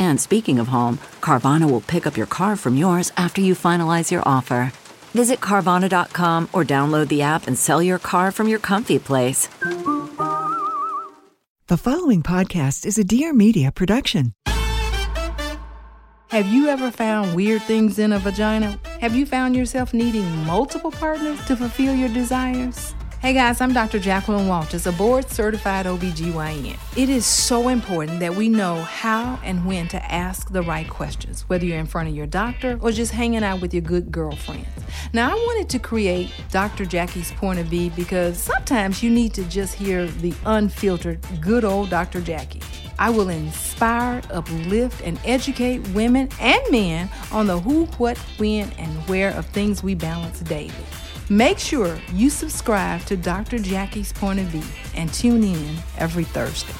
And speaking of home, Carvana will pick up your car from yours after you finalize your offer. Visit Carvana.com or download the app and sell your car from your comfy place. The following podcast is a Dear Media production. Have you ever found weird things in a vagina? Have you found yourself needing multiple partners to fulfill your desires? Hey guys, I'm Dr. Jacqueline Walters, a board certified OBGYN. It is so important that we know how and when to ask the right questions, whether you're in front of your doctor or just hanging out with your good girlfriends. Now, I wanted to create Dr. Jackie's Point of View because sometimes you need to just hear the unfiltered, good old Dr. Jackie. I will inspire, uplift, and educate women and men on the who, what, when, and where of things we balance daily. Make sure you subscribe to Dr. Jackie's Point of View and tune in every Thursday.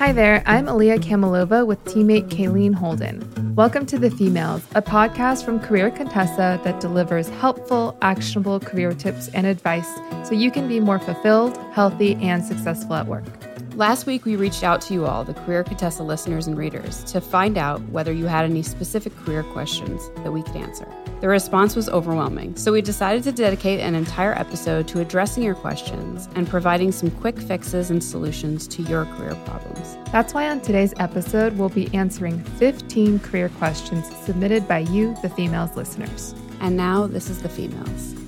Hi there, I'm Aliyah Kamalova with teammate Kayleen Holden. Welcome to The Femails, a podcast from Career Contessa that delivers helpful, actionable career tips and advice so you can be more fulfilled, healthy, and successful at work. Last week, we reached out to you all, the Career Contessa listeners and readers, to find out whether you had any specific career questions that we could answer. The response was overwhelming, so we decided to dedicate an entire episode to addressing your questions and providing some quick fixes and solutions to your career problems. That's why on today's episode, we'll be answering 15 career questions submitted by you, the Femails listeners. And now, this is the Femails.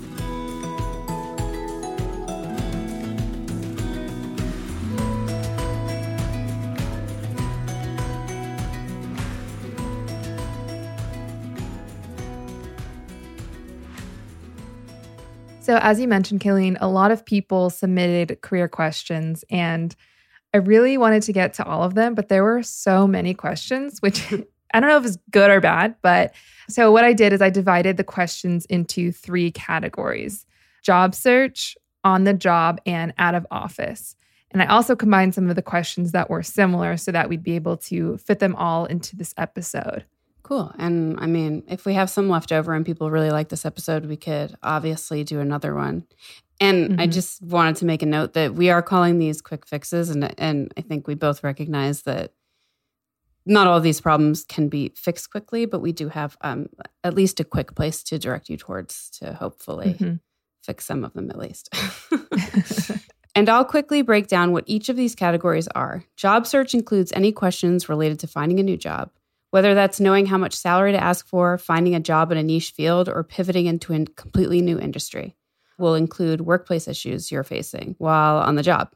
So, as you mentioned, Kayleen, a lot of people submitted career questions, and I really wanted to get to all of them, but there were so many questions, which I don't know if it's good or bad. But so, what I did is I divided the questions into three categories job search, on the job, and out of office. And I also combined some of the questions that were similar so that we'd be able to fit them all into this episode. Cool. And I mean, if we have some left over and people really like this episode, we could obviously do another one. And mm-hmm. I just wanted to make a note that we are calling these quick fixes. And, and I think we both recognize that not all of these problems can be fixed quickly, but we do have um, at least a quick place to direct you towards to hopefully mm-hmm. fix some of them at least. and I'll quickly break down what each of these categories are. Job search includes any questions related to finding a new job whether that's knowing how much salary to ask for, finding a job in a niche field, or pivoting into a completely new industry. Will include workplace issues you're facing while on the job,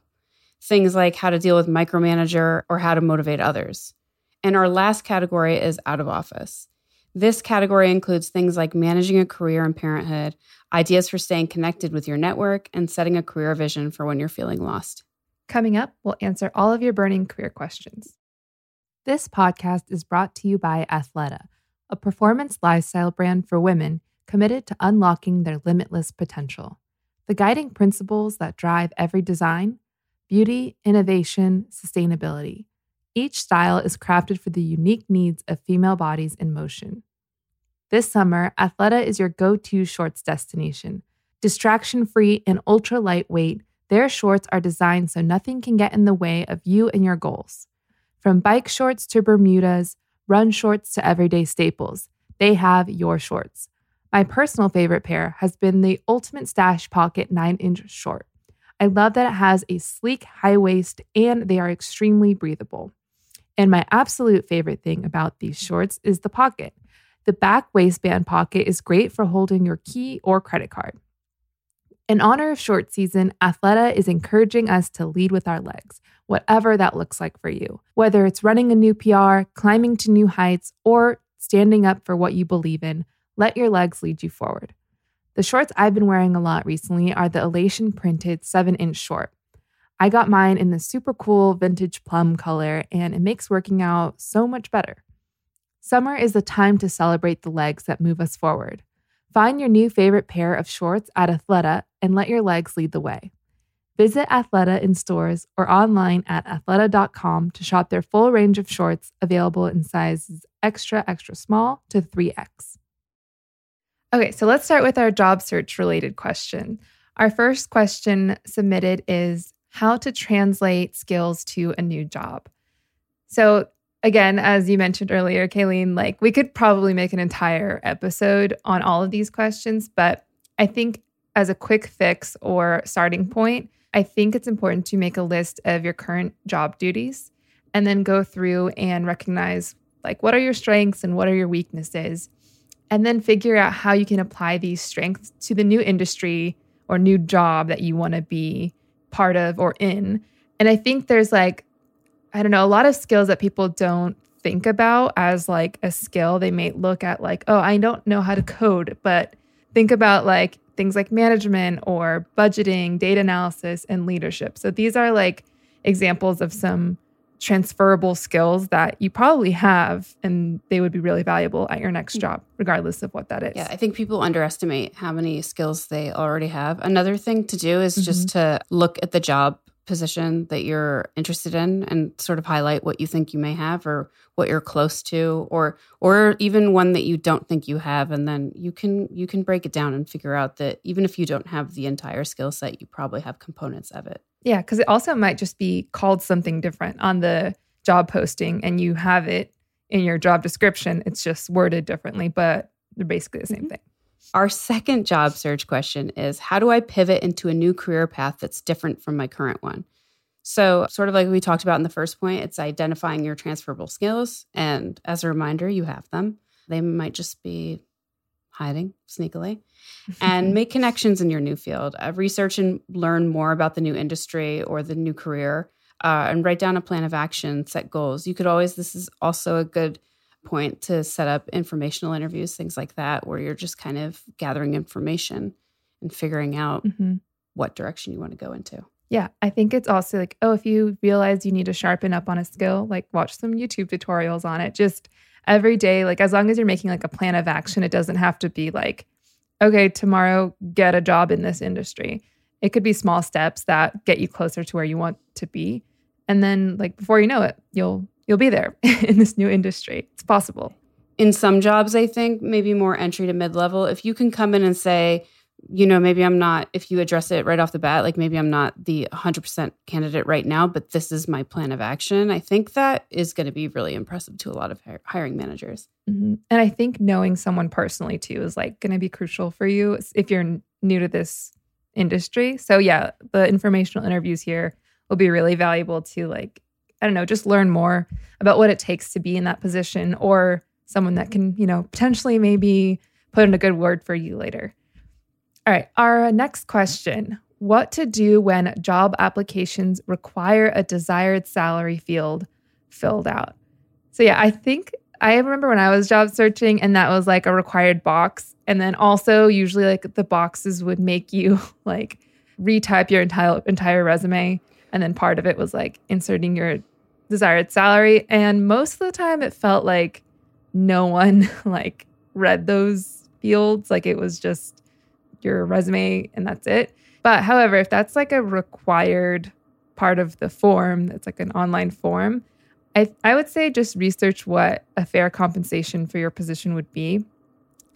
things like how to deal with micromanager or how to motivate others. And our last category is out of office. This category includes things like managing a career in parenthood, ideas for staying connected with your network, and setting a career vision for when you're feeling lost. Coming up, we'll answer all of your burning career questions. This podcast is brought to you by Athleta, a performance lifestyle brand for women committed to unlocking their limitless potential. The guiding principles that drive every design beauty, innovation, sustainability. Each style is crafted for the unique needs of female bodies in motion. This summer, Athleta is your go to shorts destination. Distraction free and ultra lightweight, their shorts are designed so nothing can get in the way of you and your goals. From bike shorts to Bermudas, run shorts to everyday staples, they have your shorts. My personal favorite pair has been the Ultimate Stash Pocket 9 inch short. I love that it has a sleek high waist and they are extremely breathable. And my absolute favorite thing about these shorts is the pocket. The back waistband pocket is great for holding your key or credit card. In honor of short season, Athleta is encouraging us to lead with our legs, whatever that looks like for you. Whether it's running a new PR, climbing to new heights, or standing up for what you believe in, let your legs lead you forward. The shorts I've been wearing a lot recently are the Elation printed 7 inch short. I got mine in the super cool vintage plum color, and it makes working out so much better. Summer is the time to celebrate the legs that move us forward. Find your new favorite pair of shorts at Athleta and let your legs lead the way. Visit Athleta in stores or online at athleta.com to shop their full range of shorts available in sizes extra, extra small to 3X. Okay, so let's start with our job search related question. Our first question submitted is how to translate skills to a new job. So, again, as you mentioned earlier, Kayleen, like we could probably make an entire episode on all of these questions, but I think as a quick fix or starting point, I think it's important to make a list of your current job duties and then go through and recognize like what are your strengths and what are your weaknesses and then figure out how you can apply these strengths to the new industry or new job that you want to be part of or in. And I think there's like, I don't know, a lot of skills that people don't think about as like a skill. They may look at like, oh, I don't know how to code, but think about like things like management or budgeting, data analysis, and leadership. So these are like examples of some transferable skills that you probably have and they would be really valuable at your next job regardless of what that is. Yeah, I think people underestimate how many skills they already have. Another thing to do is mm-hmm. just to look at the job position that you're interested in and sort of highlight what you think you may have or what you're close to or or even one that you don't think you have and then you can you can break it down and figure out that even if you don't have the entire skill set you probably have components of it yeah, because it also might just be called something different on the job posting and you have it in your job description. It's just worded differently, but they're basically the same mm-hmm. thing. Our second job search question is How do I pivot into a new career path that's different from my current one? So, sort of like we talked about in the first point, it's identifying your transferable skills. And as a reminder, you have them. They might just be hiding sneakily and make connections in your new field. Uh, research and learn more about the new industry or the new career, uh, and write down a plan of action, set goals. You could always, this is also a good point to set up informational interviews, things like that, where you're just kind of gathering information and figuring out mm-hmm. what direction you want to go into. Yeah, I think it's also like, oh, if you realize you need to sharpen up on a skill, like watch some YouTube tutorials on it. Just every day, like as long as you're making like a plan of action, it doesn't have to be like, okay, tomorrow get a job in this industry. It could be small steps that get you closer to where you want to be. And then like before you know it, you'll you'll be there in this new industry. It's possible. In some jobs, I think maybe more entry to mid level, if you can come in and say, you know, maybe I'm not, if you address it right off the bat, like maybe I'm not the 100% candidate right now, but this is my plan of action. I think that is going to be really impressive to a lot of hiring managers. Mm-hmm. And I think knowing someone personally too is like going to be crucial for you if you're new to this industry. So, yeah, the informational interviews here will be really valuable to like, I don't know, just learn more about what it takes to be in that position or someone that can, you know, potentially maybe put in a good word for you later. All right, our next question What to do when job applications require a desired salary field filled out? So, yeah, I think I remember when I was job searching and that was like a required box. And then also, usually, like the boxes would make you like retype your entire, entire resume. And then part of it was like inserting your desired salary. And most of the time, it felt like no one like read those fields. Like it was just your resume and that's it. But however, if that's like a required part of the form, that's like an online form, I, I would say just research what a fair compensation for your position would be.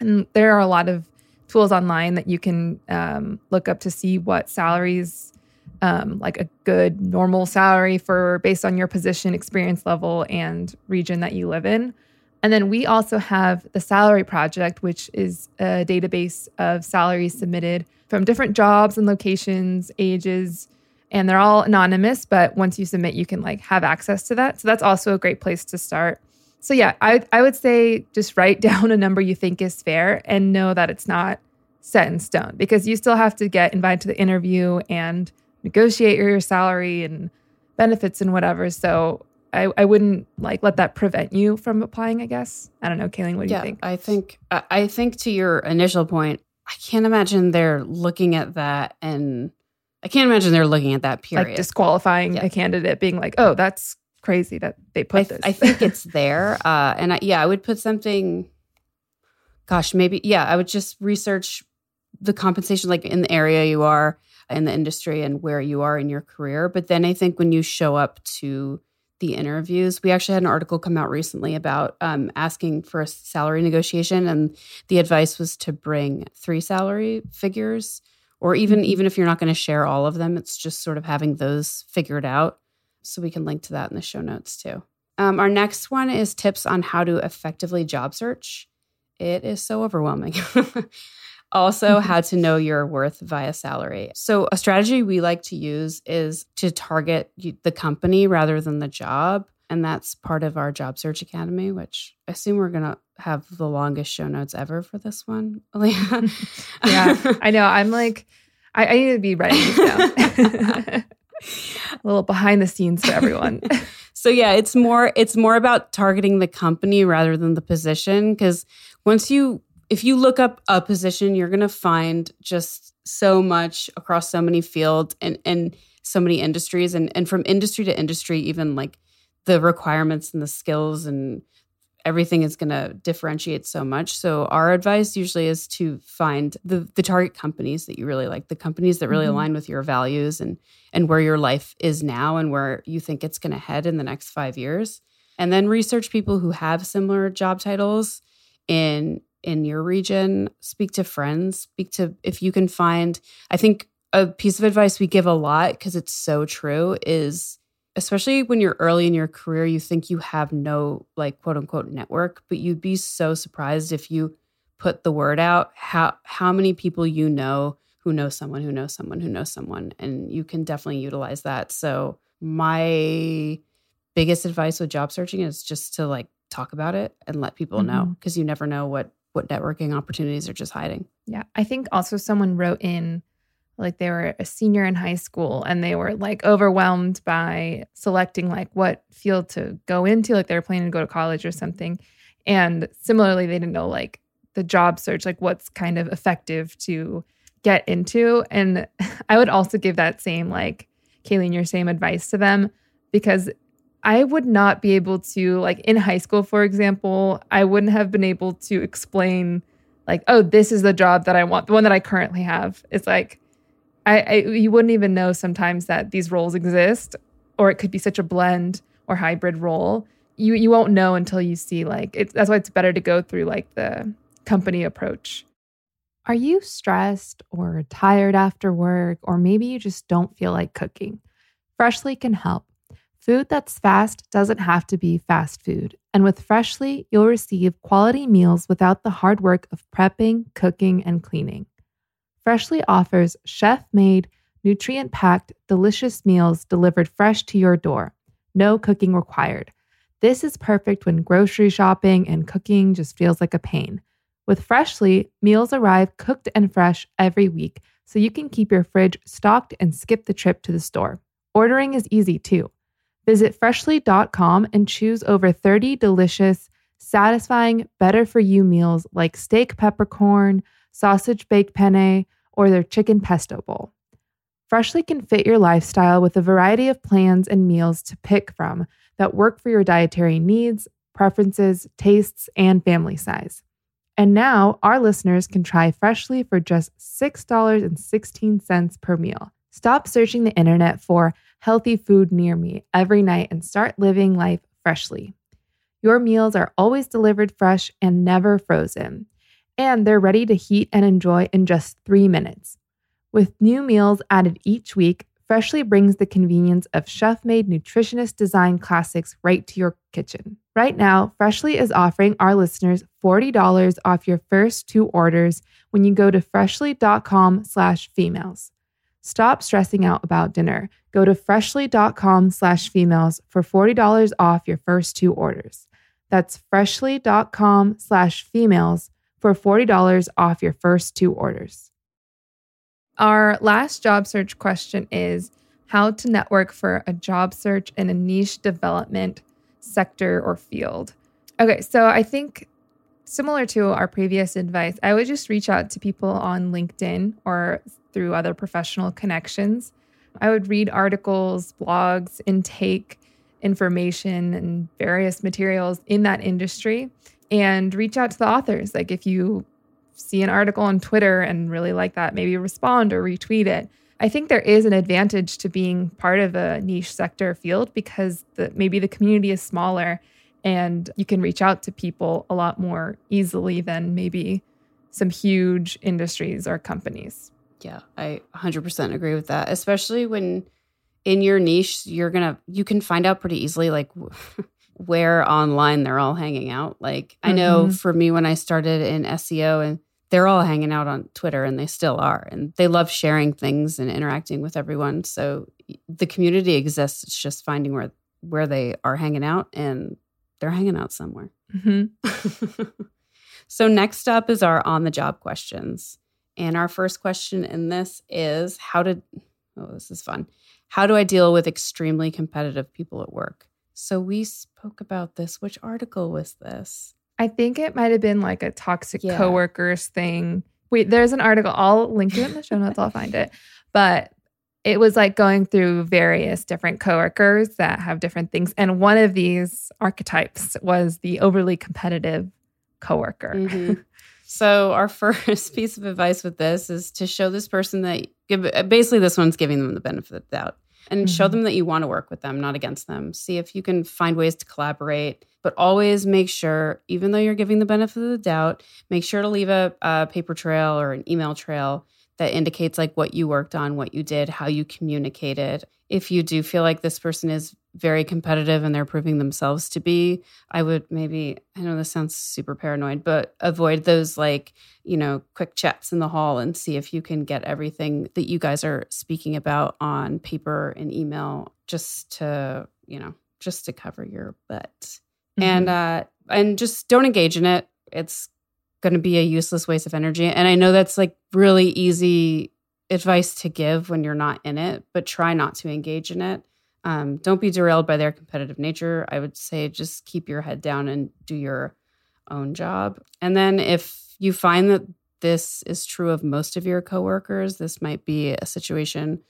And there are a lot of tools online that you can um, look up to see what salaries, um, like a good normal salary for based on your position, experience level, and region that you live in. And then we also have the Salary Project, which is a database of salaries submitted from different jobs and locations, ages, and they're all anonymous, but once you submit, you can like have access to that. So that's also a great place to start. So yeah, I I would say just write down a number you think is fair and know that it's not set in stone because you still have to get invited to the interview and negotiate your salary and benefits and whatever. So I, I wouldn't like let that prevent you from applying, I guess. I don't know, Kayleen, what do yeah, you think? I think I think to your initial point, I can't imagine they're looking at that and I can't imagine they're looking at that period. Like disqualifying yeah. a candidate being like, oh, that's crazy that they put I, this. I think it's there. Uh, and I, yeah, I would put something, gosh, maybe, yeah, I would just research the compensation, like in the area you are in the industry and where you are in your career. But then I think when you show up to the interviews, we actually had an article come out recently about um, asking for a salary negotiation, and the advice was to bring three salary figures, or even mm-hmm. even if you're not going to share all of them, it's just sort of having those figured out. So we can link to that in the show notes too. Um, our next one is tips on how to effectively job search. It is so overwhelming. Also, mm-hmm. how to know your worth via salary. So, a strategy we like to use is to target the company rather than the job. And that's part of our Job Search Academy, which I assume we're going to have the longest show notes ever for this one. yeah, I know. I'm like, I, I need to be ready. a little behind the scenes for everyone. so yeah, it's more it's more about targeting the company rather than the position because once you if you look up a position, you're going to find just so much across so many fields and, and so many industries. And, and from industry to industry, even like the requirements and the skills and everything is going to differentiate so much. So our advice usually is to find the the target companies that you really like, the companies that really mm-hmm. align with your values and and where your life is now and where you think it's going to head in the next 5 years. And then research people who have similar job titles in in your region, speak to friends, speak to if you can find. I think a piece of advice we give a lot because it's so true is especially when you're early in your career, you think you have no like quote unquote network, but you'd be so surprised if you put the word out how how many people you know who know someone who knows someone who knows someone and you can definitely utilize that. So my biggest advice with job searching is just to like talk about it and let people mm-hmm. know because you never know what what networking opportunities are just hiding. Yeah. I think also someone wrote in like they were a senior in high school and they were like overwhelmed by selecting like what field to go into like they were planning to go to college or something and similarly they didn't know like the job search like what's kind of effective to get into and i would also give that same like kayleen your same advice to them because I would not be able to, like in high school, for example, I wouldn't have been able to explain, like, oh, this is the job that I want, the one that I currently have. It's like, I, I you wouldn't even know sometimes that these roles exist, or it could be such a blend or hybrid role. You you won't know until you see like it's that's why it's better to go through like the company approach. Are you stressed or tired after work, or maybe you just don't feel like cooking? Freshly can help. Food that's fast doesn't have to be fast food. And with Freshly, you'll receive quality meals without the hard work of prepping, cooking, and cleaning. Freshly offers chef made, nutrient packed, delicious meals delivered fresh to your door. No cooking required. This is perfect when grocery shopping and cooking just feels like a pain. With Freshly, meals arrive cooked and fresh every week, so you can keep your fridge stocked and skip the trip to the store. Ordering is easy too. Visit freshly.com and choose over 30 delicious, satisfying, better for you meals like steak peppercorn, sausage baked penne, or their chicken pesto bowl. Freshly can fit your lifestyle with a variety of plans and meals to pick from that work for your dietary needs, preferences, tastes, and family size. And now our listeners can try Freshly for just $6.16 per meal. Stop searching the internet for healthy food near me every night and start living life freshly. Your meals are always delivered fresh and never frozen, and they're ready to heat and enjoy in just three minutes. With new meals added each week, Freshly brings the convenience of chef made nutritionist design classics right to your kitchen. Right now, Freshly is offering our listeners $40 off your first two orders when you go to freshly.com slash femails. Stop stressing out about dinner. Go to freshly.com slash femails for $40 off your first two orders. That's freshly.com slash femails for $40 off your first two orders. Our last job search question is how to network for a job search in a niche development sector or field. Okay, so I think similar to our previous advice, I would just reach out to people on LinkedIn or through other professional connections. I would read articles, blogs, intake information and various materials in that industry and reach out to the authors. Like if you see an article on Twitter and really like that, maybe respond or retweet it. I think there is an advantage to being part of a niche sector field because the, maybe the community is smaller and you can reach out to people a lot more easily than maybe some huge industries or companies. Yeah, I 100% agree with that, especially when in your niche, you're going to, you can find out pretty easily like where online they're all hanging out. Like, I know mm-hmm. for me, when I started in SEO and they're all hanging out on Twitter and they still are, and they love sharing things and interacting with everyone. So the community exists. It's just finding where, where they are hanging out and they're hanging out somewhere. Mm-hmm. so, next up is our on the job questions. And our first question in this is how did, oh, this is fun. How do I deal with extremely competitive people at work? So we spoke about this. Which article was this? I think it might have been like a toxic yeah. coworkers thing. Wait, there's an article. I'll link it in the show notes. I'll find it. But it was like going through various different coworkers that have different things. And one of these archetypes was the overly competitive coworker. Mm-hmm. So our first piece of advice with this is to show this person that give basically this one's giving them the benefit of the doubt and mm-hmm. show them that you want to work with them, not against them. See if you can find ways to collaborate, but always make sure, even though you're giving the benefit of the doubt, make sure to leave a, a paper trail or an email trail that indicates like what you worked on, what you did, how you communicated. If you do feel like this person is very competitive and they're proving themselves to be, I would maybe, I know this sounds super paranoid, but avoid those like, you know, quick chats in the hall and see if you can get everything that you guys are speaking about on paper and email just to, you know, just to cover your butt. Mm-hmm. And uh and just don't engage in it. It's going to be a useless waste of energy. And I know that's like really easy advice to give when you're not in it, but try not to engage in it. Um, don't be derailed by their competitive nature. I would say just keep your head down and do your own job. And then if you find that this is true of most of your coworkers, this might be a situation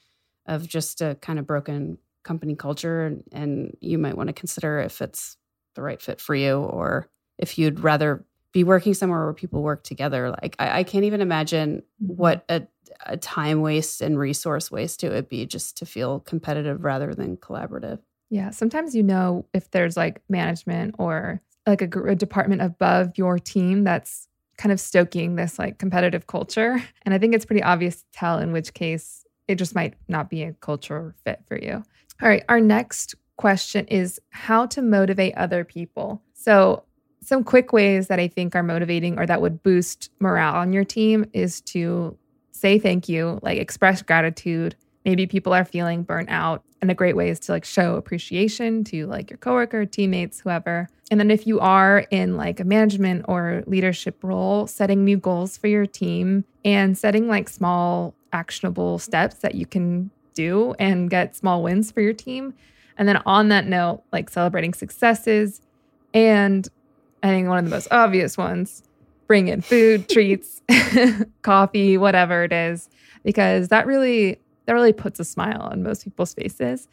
of just a kind of broken company culture. And, and you might want to consider if it's the right fit for you or if you'd rather be working somewhere where people work together. Like I, I can't even imagine mm-hmm. what a, a, time waste and resource waste it would be just to feel competitive rather than collaborative. Yeah, sometimes you know if there's like management or like a, a department above your team that's kind of stoking this like competitive culture, and I think it's pretty obvious to tell in which case it just might not be a cultural fit for you. All right, our next question is how to motivate other people. So some quick ways that I think are motivating or that would boost morale on your team is to say thank you, like express gratitude. Maybe people are feeling burnt out. And a great way is to like show appreciation to like your coworker, teammates, whoever. And then if you are in like a management or leadership role, setting new goals for your team and setting like small actionable steps that you can do and get small wins for your team. And then on that note, like celebrating successes and I think one of the most obvious ones bring in food, treats, coffee, whatever it is, because that really that really puts a smile on most people's faces.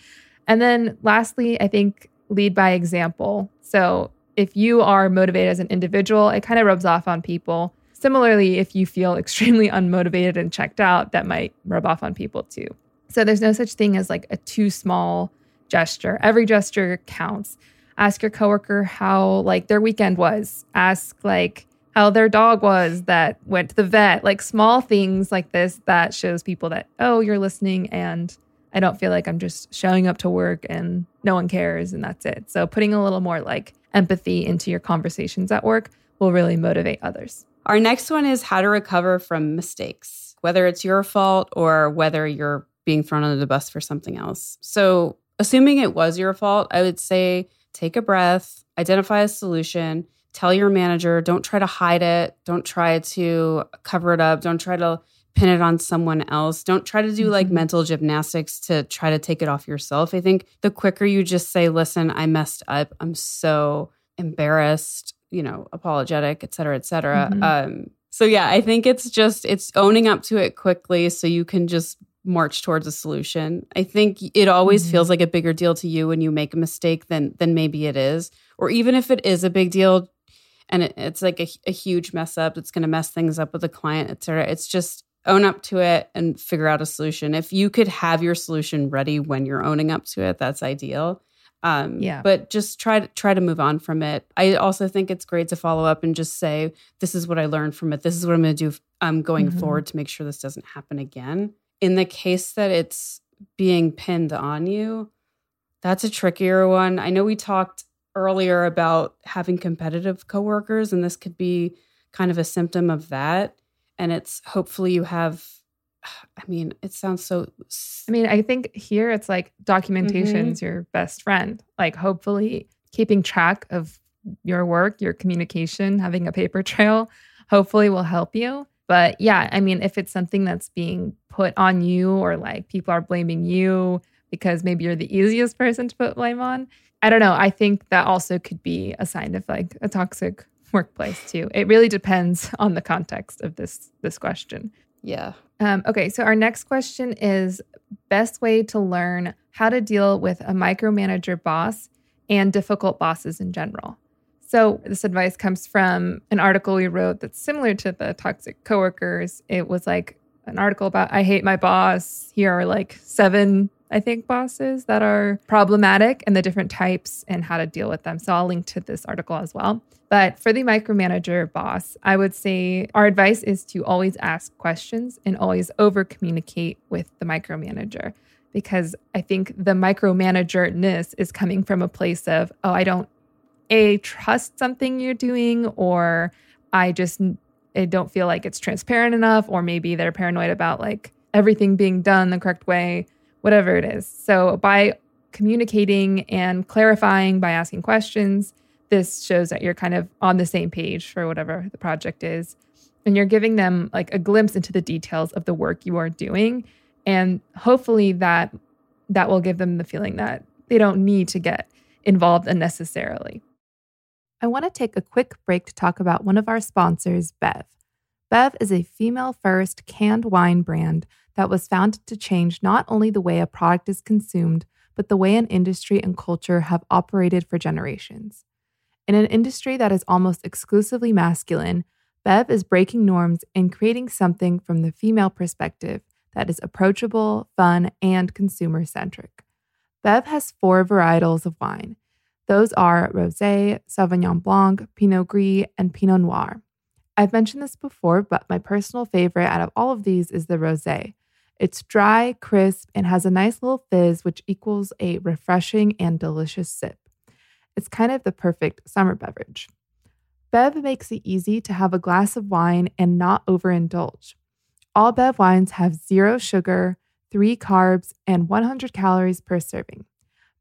And then lastly, I think lead by example. So if you are motivated as an individual, it kind of rubs off on people. Similarly, if you feel extremely unmotivated and checked out, that might rub off on people too. So there's no such thing as like a too small gesture. Every gesture counts ask your coworker how like their weekend was. Ask like how their dog was that went to the vet. Like small things like this that shows people that oh you're listening and i don't feel like i'm just showing up to work and no one cares and that's it. So putting a little more like empathy into your conversations at work will really motivate others. Our next one is how to recover from mistakes whether it's your fault or whether you're being thrown under the bus for something else. So, assuming it was your fault, I would say take a breath, identify a solution, tell your manager, don't try to hide it, don't try to cover it up, don't try to pin it on someone else. Don't try to do like mm-hmm. mental gymnastics to try to take it off yourself. I think the quicker you just say, listen, I messed up, I'm so embarrassed, you know, apologetic, et cetera, et cetera. Mm-hmm. Um, so yeah, I think it's just it's owning up to it quickly so you can just march towards a solution. I think it always mm-hmm. feels like a bigger deal to you when you make a mistake than than maybe it is. Or even if it is a big deal and it, it's like a, a, huge mess up, that's going to mess things up with the client, etc. It's just own up to it and figure out a solution. If you could have your solution ready when you're owning up to it, that's ideal. Um, yeah. But just try to try to move on from it. I also think it's great to follow up and just say, "This is what I learned from it. This is what I'm going to do um, going mm-hmm. forward to make sure this doesn't happen again." In the case that it's being pinned on you, that's a trickier one. I know we talked earlier about having competitive coworkers, and this could be kind of a symptom of that. And it's hopefully you have I mean, it sounds so. I mean, I think here it's like documentation's mm-hmm. your best friend. Like, hopefully, keeping track of your work, your communication, having a paper trail, hopefully will help you. But yeah, I mean, if it's something that's being put on you or like people are blaming you because maybe you're the easiest person to put blame on, I don't know. I think that also could be a sign of like a toxic workplace too. It really depends on the context of this this question. Yeah. Um, okay, so our next question is best way to learn how to deal with a micromanager boss and difficult bosses in general. So this advice comes from an article we wrote that's similar to the toxic coworkers. It was like an article about I hate my boss. Here are like seven, I think, bosses that are problematic and the different types and how to deal with them. So I'll link to this article as well. But for the micromanager boss, I would say our advice is to always ask questions and always over communicate with the micromanager because I think the micromanagerness is coming from a place of, oh, I don't a trust something you're doing or I just I don't feel like it's transparent enough or maybe they're paranoid about like everything being done the correct way, whatever it is. So by communicating and clarifying by asking questions, this shows that you're kind of on the same page for whatever the project is. And you're giving them like a glimpse into the details of the work you are doing. And hopefully that that will give them the feeling that they don't need to get involved unnecessarily. I want to take a quick break to talk about one of our sponsors, Bev. Bev is a female first canned wine brand that was founded to change not only the way a product is consumed, but the way an industry and culture have operated for generations. In an industry that is almost exclusively masculine, Bev is breaking norms and creating something from the female perspective that is approachable, fun, and consumer centric. Bev has four varietals of wine. Those are Rosé, Sauvignon Blanc, Pinot Gris, and Pinot Noir. I've mentioned this before, but my personal favorite out of all of these is the Rosé. It's dry, crisp, and has a nice little fizz, which equals a refreshing and delicious sip. It's kind of the perfect summer beverage. Bev makes it easy to have a glass of wine and not overindulge. All Bev wines have zero sugar, three carbs, and 100 calories per serving.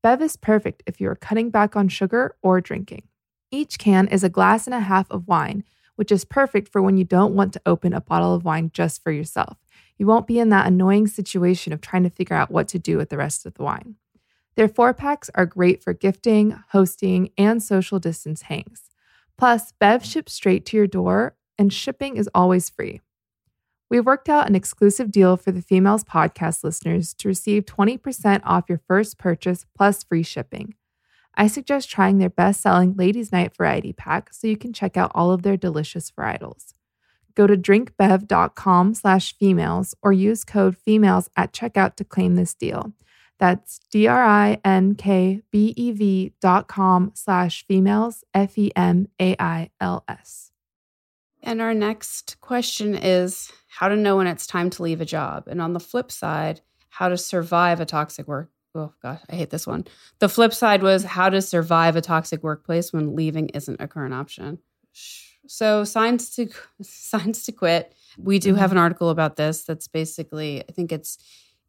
Bev is perfect if you are cutting back on sugar or drinking. Each can is a glass and a half of wine, which is perfect for when you don't want to open a bottle of wine just for yourself. You won't be in that annoying situation of trying to figure out what to do with the rest of the wine. Their four packs are great for gifting, hosting, and social distance hangs. Plus, Bev ships straight to your door, and shipping is always free. We've worked out an exclusive deal for the Femails Podcast listeners to receive 20% off your first purchase plus free shipping. I suggest trying their best selling Ladies Night Variety Pack so you can check out all of their delicious varietals. Go to drinkbev.com slash femails or use code femails at checkout to claim this deal. That's D-R-I-N-K-B-E-V dot com slash femails, F-E-M-A-I-L-S. And our next question is how to know when it's time to leave a job. And on the flip side, how to survive a toxic work. Oh gosh, I hate this one. The flip side was how to survive a toxic workplace when leaving isn't a current option. So signs to signs to quit. We do have mm-hmm. an article about this that's basically I think it's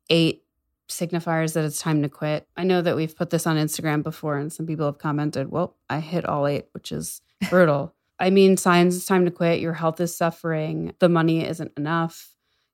eight signifiers that it's time to quit. I know that we've put this on Instagram before and some people have commented, well, I hit all eight, which is brutal. I mean, signs it's time to quit. Your health is suffering. The money isn't enough.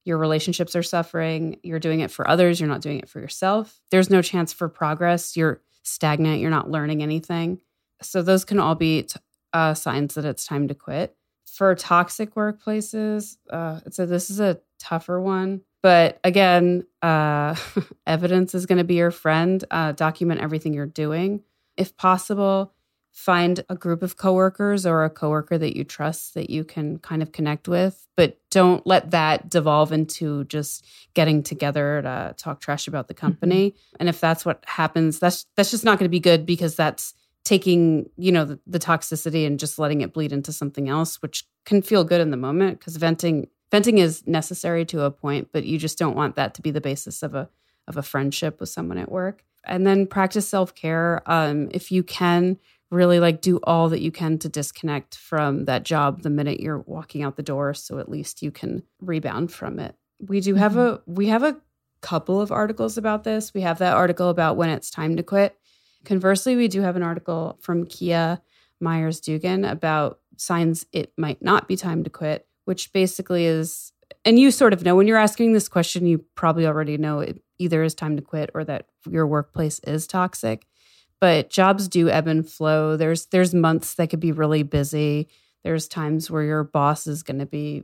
Your relationships are suffering. You're doing it for others. You're not doing it for yourself. There's no chance for progress. You're stagnant. You're not learning anything. So, those can all be t- uh, signs that it's time to quit. For toxic workplaces, uh, so this is a tougher one. But again, uh, evidence is going to be your friend. Uh, document everything you're doing. If possible, find a group of coworkers or a coworker that you trust that you can kind of connect with, but don't let that devolve into just getting together to talk trash about the company. Mm-hmm. And if that's what happens, that's that's just not going to be good because that's taking, you know, the, the toxicity and just letting it bleed into something else, which can feel good in the moment because venting venting is necessary to a point, but you just don't want that to be the basis of a of a friendship with someone at work. And then practice self care. Um, if you can, really like do all that you can to disconnect from that job the minute you're walking out the door, so at least you can rebound from it. We do have mm-hmm. a we have a couple of articles about this. We have that article about when it's time to quit. Conversely, we do have an article from Kia Myers Dugan about signs it might not be time to quit which basically is, and you sort of know when you're asking this question, you probably already know it either is time to quit or that your workplace is toxic. But jobs do ebb and flow. There's there's months that could be really busy. There's times where your boss is going to be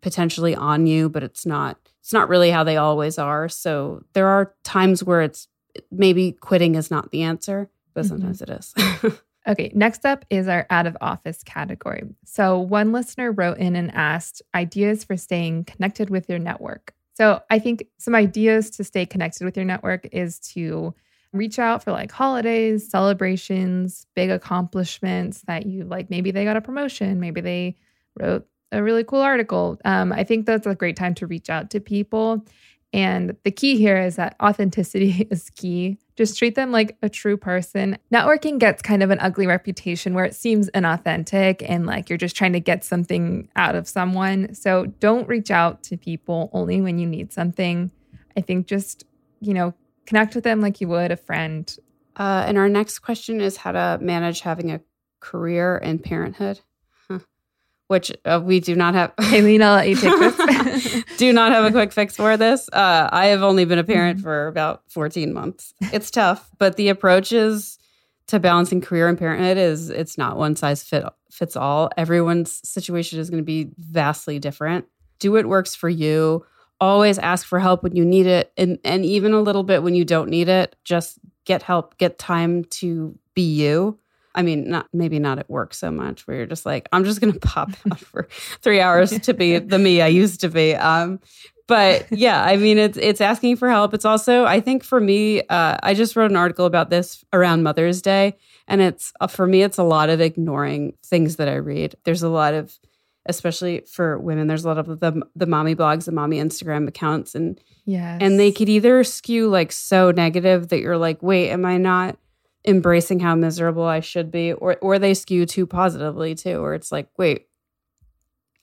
potentially on you, but it's not it's not really how they always are. So there are times where it's maybe quitting is not the answer, but mm-hmm. sometimes it is. Okay, next up is our out of office category. So, one listener wrote in and asked ideas for staying connected with your network. So, I think some ideas to stay connected with your network is to reach out for like holidays, celebrations, big accomplishments that you like. Maybe they got a promotion, maybe they wrote a really cool article. Um, I think that's a great time to reach out to people. And the key here is that authenticity is key. Just treat them like a true person. Networking gets kind of an ugly reputation where it seems inauthentic and like you're just trying to get something out of someone. So don't reach out to people only when you need something. I think just, you know, connect with them like you would a friend. Uh, and our next question is how to manage having a career in parenthood which uh, we do not have. Aileen, I'll let you take this. do not have a quick fix for this. Uh, I have only been a parent mm-hmm. for about 14 months. It's tough, but the approach is to balancing career and parenthood is it's not one size fit fits all. Everyone's situation is going to be vastly different. Do what works for you. Always ask for help when you need it, and and even a little bit when you don't need it. Just get help. Get time to be you I mean, not maybe not at work so much where you're just like, I'm just gonna pop out for three hours to be the me I used to be. Um, but yeah, I mean, it's it's asking for help. It's also, I think, for me, uh, I just wrote an article about this around Mother's Day, and it's uh, for me, it's a lot of ignoring things that I read. There's a lot of, especially for women, there's a lot of the the mommy blogs, the mommy Instagram accounts, and yeah, and they could either skew like so negative that you're like, wait, am I not? embracing how miserable I should be, or or they skew too positively too, or it's like, wait,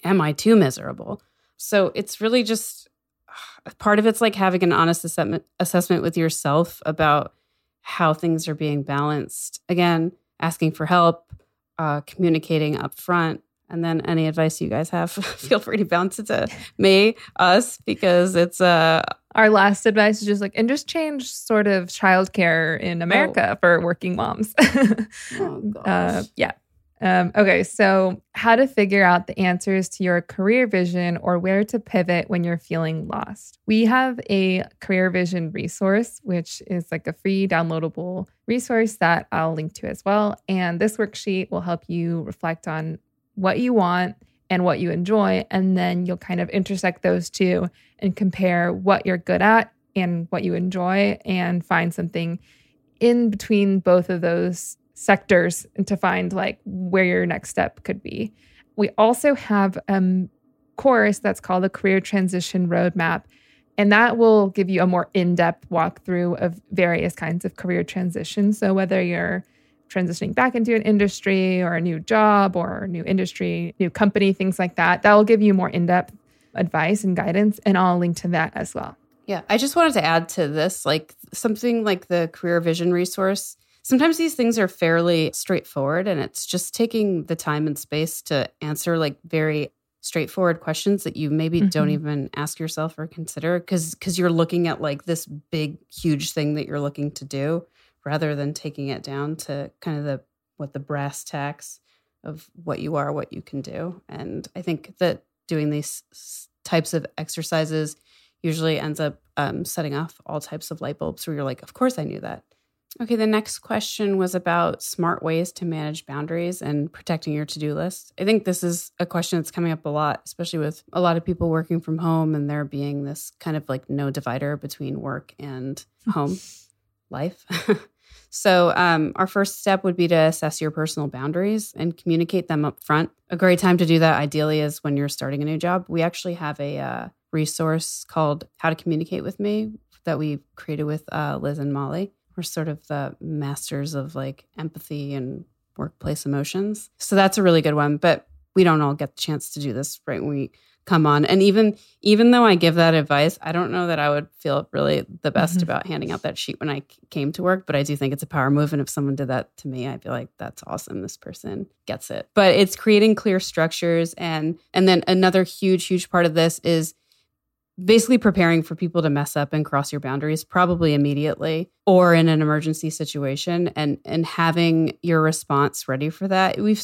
am I too miserable? So it's really just part of it's like having an honest assessment assessment with yourself about how things are being balanced. Again, asking for help, uh, communicating up front, and then any advice you guys have, feel free to bounce it to me, us, because it's uh our last advice is just like and just change sort of childcare in America oh. for working moms. oh uh, yeah. Um, okay, so how to figure out the answers to your career vision or where to pivot when you're feeling lost. We have a career vision resource, which is like a free downloadable resource that I'll link to as well. And this worksheet will help you reflect on what you want and what you enjoy. And then you'll kind of intersect those two and compare what you're good at and what you enjoy and find something in between both of those sectors to find like where your next step could be. We also have a course that's called the Career Transition Roadmap. And that will give you a more in depth walkthrough of various kinds of career transitions. So, whether you're transitioning back into an industry or a new job or a new industry, new company, things like that. That will give you more in depth advice and guidance. And I'll link to that as well. Yeah, I just wanted to add to this like something like the career vision resource. Sometimes these things are fairly straightforward and it's just taking the time and space to answer like very straightforward questions that you maybe mm-hmm. don't even ask yourself or consider because because you're looking at like this big huge thing that you're looking to do rather than taking it down to kind of the what the brass tacks of what you are what you can do and i think that doing these types of exercises usually ends up um, setting off all types of light bulbs where you're like of course i knew that Okay, the next question was about smart ways to manage boundaries and protecting your to do list. I think this is a question that's coming up a lot, especially with a lot of people working from home and there being this kind of like no divider between work and home life. so, um, our first step would be to assess your personal boundaries and communicate them up front. A great time to do that, ideally, is when you're starting a new job. We actually have a uh, resource called How to Communicate with Me that we created with uh, Liz and Molly we're sort of the masters of like empathy and workplace emotions. So that's a really good one. But we don't all get the chance to do this right when we come on. And even even though I give that advice, I don't know that I would feel really the best mm-hmm. about handing out that sheet when I came to work. But I do think it's a power move. And if someone did that to me, I'd be like, that's awesome. This person gets it. But it's creating clear structures and and then another huge, huge part of this is basically preparing for people to mess up and cross your boundaries probably immediately or in an emergency situation and and having your response ready for that we've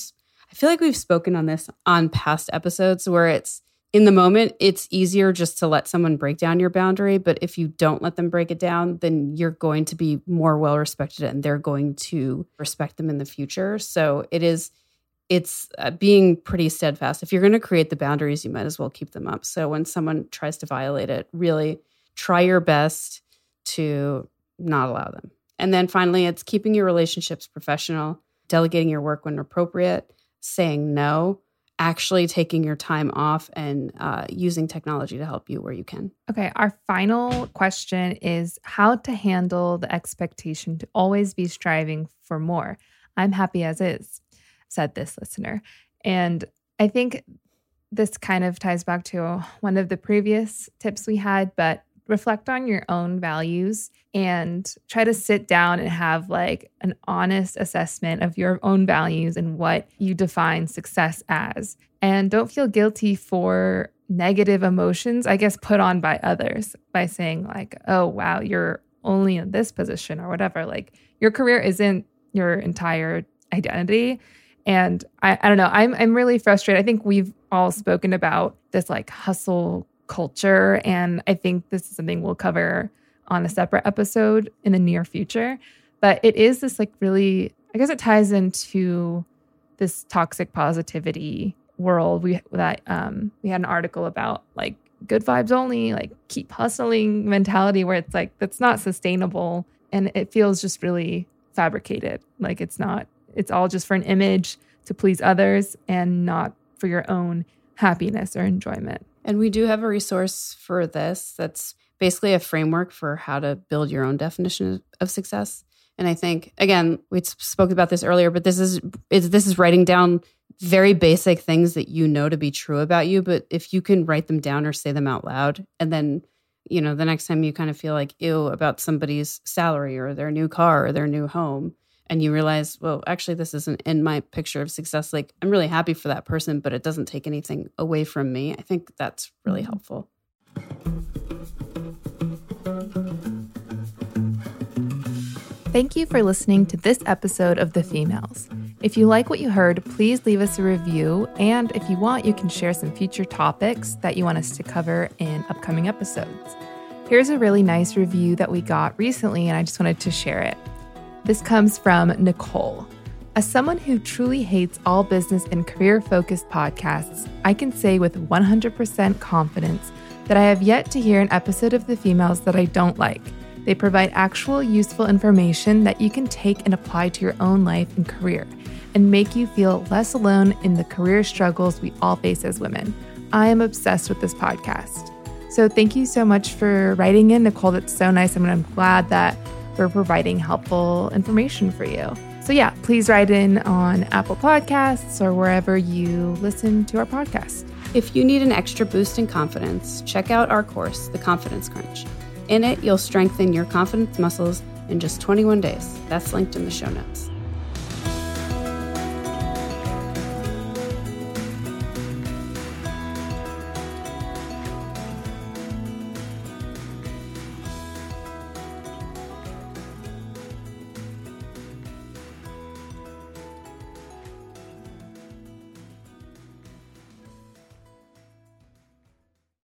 i feel like we've spoken on this on past episodes where it's in the moment it's easier just to let someone break down your boundary but if you don't let them break it down then you're going to be more well respected and they're going to respect them in the future so it is it's uh, being pretty steadfast. If you're going to create the boundaries, you might as well keep them up. So when someone tries to violate it, really try your best to not allow them. And then finally, it's keeping your relationships professional, delegating your work when appropriate, saying no, actually taking your time off, and uh, using technology to help you where you can. Okay, our final question is how to handle the expectation to always be striving for more. I'm happy as is said this listener. And I think this kind of ties back to one of the previous tips we had, but reflect on your own values and try to sit down and have like an honest assessment of your own values and what you define success as. And don't feel guilty for negative emotions, I guess, put on by others by saying, like, oh, wow, you're only in this position or whatever. Like, your career isn't your entire identity. And I, I don't know, I'm I'm really frustrated. I think we've all spoken about this like hustle culture. And I think this is something we'll cover on a separate episode in the near future. But it is this like really, I guess it ties into this toxic positivity world. We that um we had an article about like good vibes only, like keep hustling mentality where it's like that's not sustainable and it feels just really fabricated. Like it's not it's all just for an image to please others and not for your own happiness or enjoyment. And we do have a resource for this that's basically a framework for how to build your own definition of success. And I think again, we spoke about this earlier, but this is is this is writing down very basic things that you know to be true about you, but if you can write them down or say them out loud and then you know, the next time you kind of feel like ill about somebody's salary or their new car or their new home, and you realize, well, actually, this isn't in my picture of success. Like, I'm really happy for that person, but it doesn't take anything away from me. I think that's really mm-hmm. helpful. Thank you for listening to this episode of The Femails. If you like what you heard, please leave us a review. And if you want, you can share some future topics that you want us to cover in upcoming episodes. Here's a really nice review that we got recently, and I just wanted to share it. This comes from Nicole. As someone who truly hates all business and career focused podcasts, I can say with 100% confidence that I have yet to hear an episode of The Femails that I don't like. They provide actual useful information that you can take and apply to your own life and career and make you feel less alone in the career struggles we all face as women. I am obsessed with this podcast. So thank you so much for writing in, Nicole. That's so nice. I mean, I'm glad that we're providing helpful information for you. So, yeah, please write in on Apple Podcasts or wherever you listen to our podcast. If you need an extra boost in confidence, check out our course, The Confidence Crunch. In it, you'll strengthen your confidence muscles in just 21 days. That's linked in the show notes.